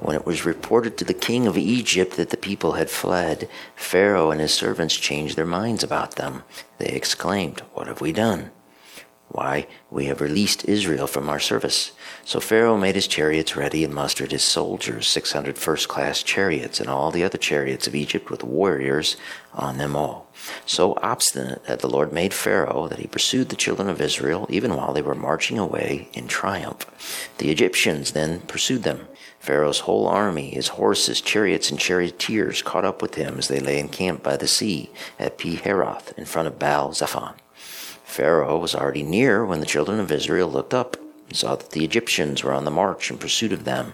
When it was reported to the king of Egypt that the people had fled, Pharaoh and his servants changed their minds about them. They exclaimed, What have we done? Why, we have released Israel from our service. So Pharaoh made his chariots ready and mustered his soldiers, 600 first class chariots, and all the other chariots of Egypt with warriors on them all. So obstinate had the Lord made Pharaoh that he pursued the children of Israel even while they were marching away in triumph. The Egyptians then pursued them. Pharaoh's whole army, his horses, chariots, and charioteers caught up with him as they lay encamped by the sea at Pi Hahiroth in front of Baal Zephon. Pharaoh was already near when the children of Israel looked up and saw that the Egyptians were on the march in pursuit of them.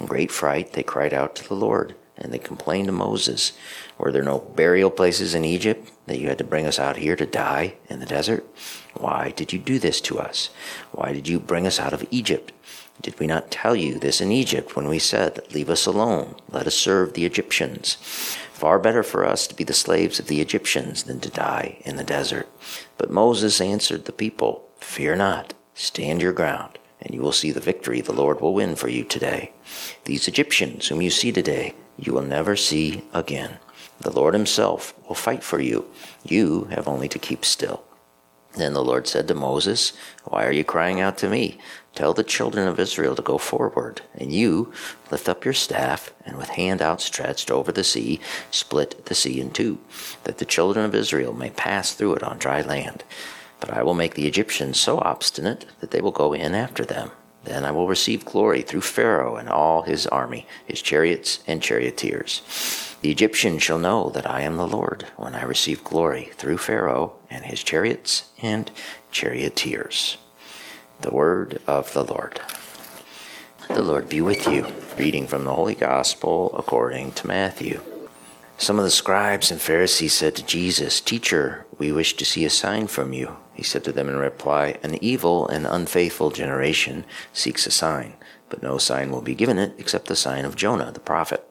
In great fright, they cried out to the Lord, and they complained to Moses, Were there no burial places in Egypt that you had to bring us out here to die in the desert? Why did you do this to us? Why did you bring us out of Egypt? Did we not tell you this in Egypt when we said, Leave us alone, let us serve the Egyptians? Far better for us to be the slaves of the Egyptians than to die in the desert. But Moses answered the people, Fear not, stand your ground, and you will see the victory the Lord will win for you today. These Egyptians whom you see today, you will never see again. The Lord himself will fight for you. You have only to keep still. Then the Lord said to Moses, Why are you crying out to me? Tell the children of Israel to go forward, and you lift up your staff, and with hand outstretched over the sea, split the sea in two, that the children of Israel may pass through it on dry land. But I will make the Egyptians so obstinate that they will go in after them. Then I will receive glory through Pharaoh and all his army, his chariots and charioteers. The Egyptians shall know that I am the Lord when I receive glory through Pharaoh and his chariots and charioteers. The word of the Lord. The Lord be with you. Reading from the Holy Gospel according to Matthew. Some of the scribes and Pharisees said to Jesus, Teacher, we wish to see a sign from you. He said to them in reply, An evil and unfaithful generation seeks a sign but no sign will be given it except the sign of Jonah the prophet.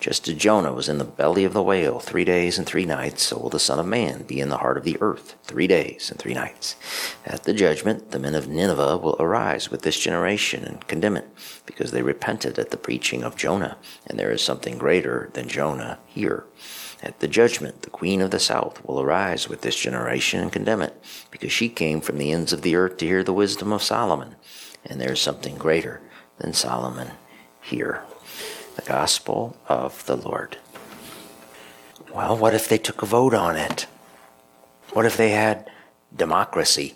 Just as Jonah was in the belly of the whale three days and three nights, so will the Son of Man be in the heart of the earth three days and three nights. At the judgment, the men of Nineveh will arise with this generation and condemn it, because they repented at the preaching of Jonah, and there is something greater than Jonah here. At the judgment, the queen of the south will arise with this generation and condemn it, because she came from the ends of the earth to hear the wisdom of Solomon, and there is something greater than Solomon here. The gospel of the Lord. Well, what if they took a vote on it? What if they had democracy?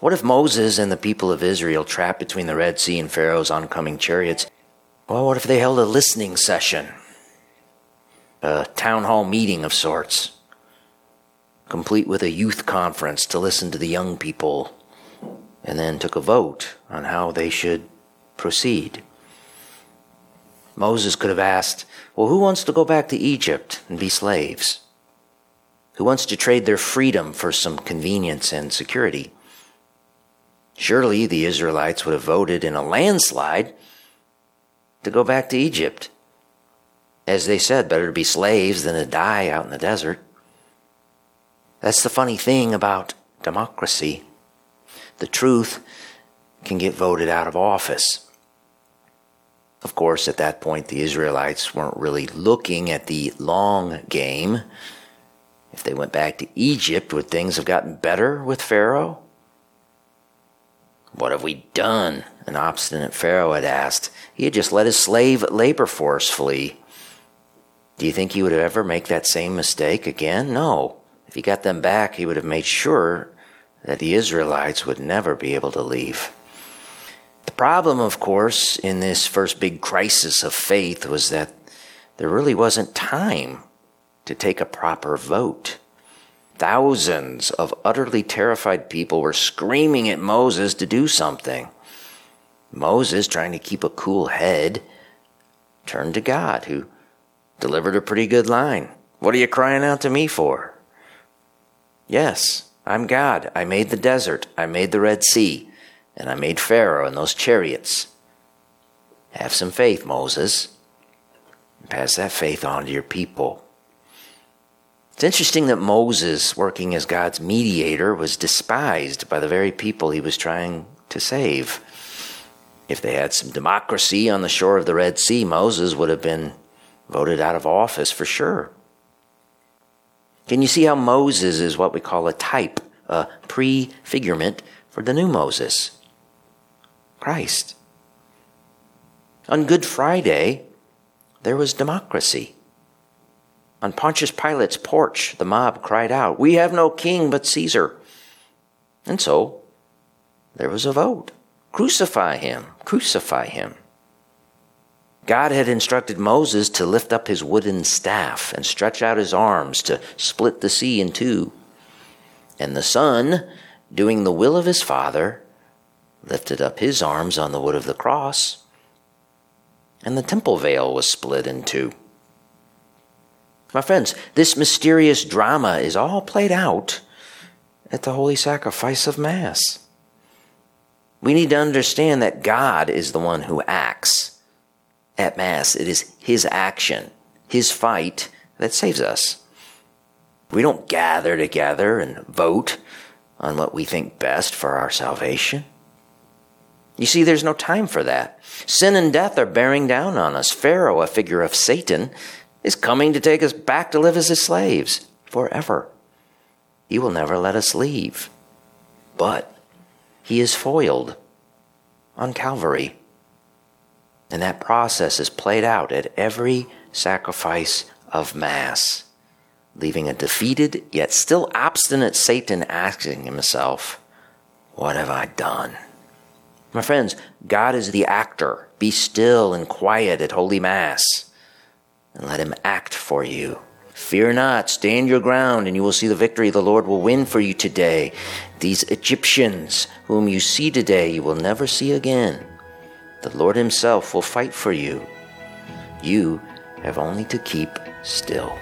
What if Moses and the people of Israel, trapped between the Red Sea and Pharaoh's oncoming chariots, well, what if they held a listening session? A town hall meeting of sorts, complete with a youth conference to listen to the young people, and then took a vote on how they should proceed. Moses could have asked, Well, who wants to go back to Egypt and be slaves? Who wants to trade their freedom for some convenience and security? Surely the Israelites would have voted in a landslide to go back to Egypt. As they said, better to be slaves than to die out in the desert. That's the funny thing about democracy. The truth can get voted out of office. Of course, at that point, the Israelites weren't really looking at the long game. If they went back to Egypt, would things have gotten better with Pharaoh? What have we done? An obstinate Pharaoh had asked. He had just let his slave labor force flee. Do you think he would ever make that same mistake again? No. If he got them back, he would have made sure that the Israelites would never be able to leave. The problem, of course, in this first big crisis of faith was that there really wasn't time to take a proper vote. Thousands of utterly terrified people were screaming at Moses to do something. Moses, trying to keep a cool head, turned to God, who delivered a pretty good line. What are you crying out to me for? Yes, I'm God. I made the desert, I made the Red Sea, and I made Pharaoh and those chariots. Have some faith, Moses. Pass that faith on to your people. It's interesting that Moses, working as God's mediator, was despised by the very people he was trying to save. If they had some democracy on the shore of the Red Sea, Moses would have been voted out of office for sure. Can you see how Moses is what we call a type, a prefigurement for the new Moses? Christ. On Good Friday, there was democracy. On Pontius Pilate's porch, the mob cried out, We have no king but Caesar. And so, there was a vote. Crucify him, crucify him. God had instructed Moses to lift up his wooden staff and stretch out his arms to split the sea in two. And the Son, doing the will of his Father, lifted up his arms on the wood of the cross, and the temple veil was split in two. My friends, this mysterious drama is all played out at the holy sacrifice of Mass. We need to understand that God is the one who acts at Mass. It is His action, His fight that saves us. We don't gather together and vote on what we think best for our salvation. You see, there's no time for that. Sin and death are bearing down on us. Pharaoh, a figure of Satan, is coming to take us back to live as his slaves forever. He will never let us leave. But he is foiled on Calvary. And that process is played out at every sacrifice of Mass, leaving a defeated yet still obstinate Satan asking himself, What have I done? My friends, God is the actor. Be still and quiet at Holy Mass and let Him act for you. Fear not, stand your ground, and you will see the victory the Lord will win for you today. These Egyptians, whom you see today, you will never see again. The Lord Himself will fight for you. You have only to keep still.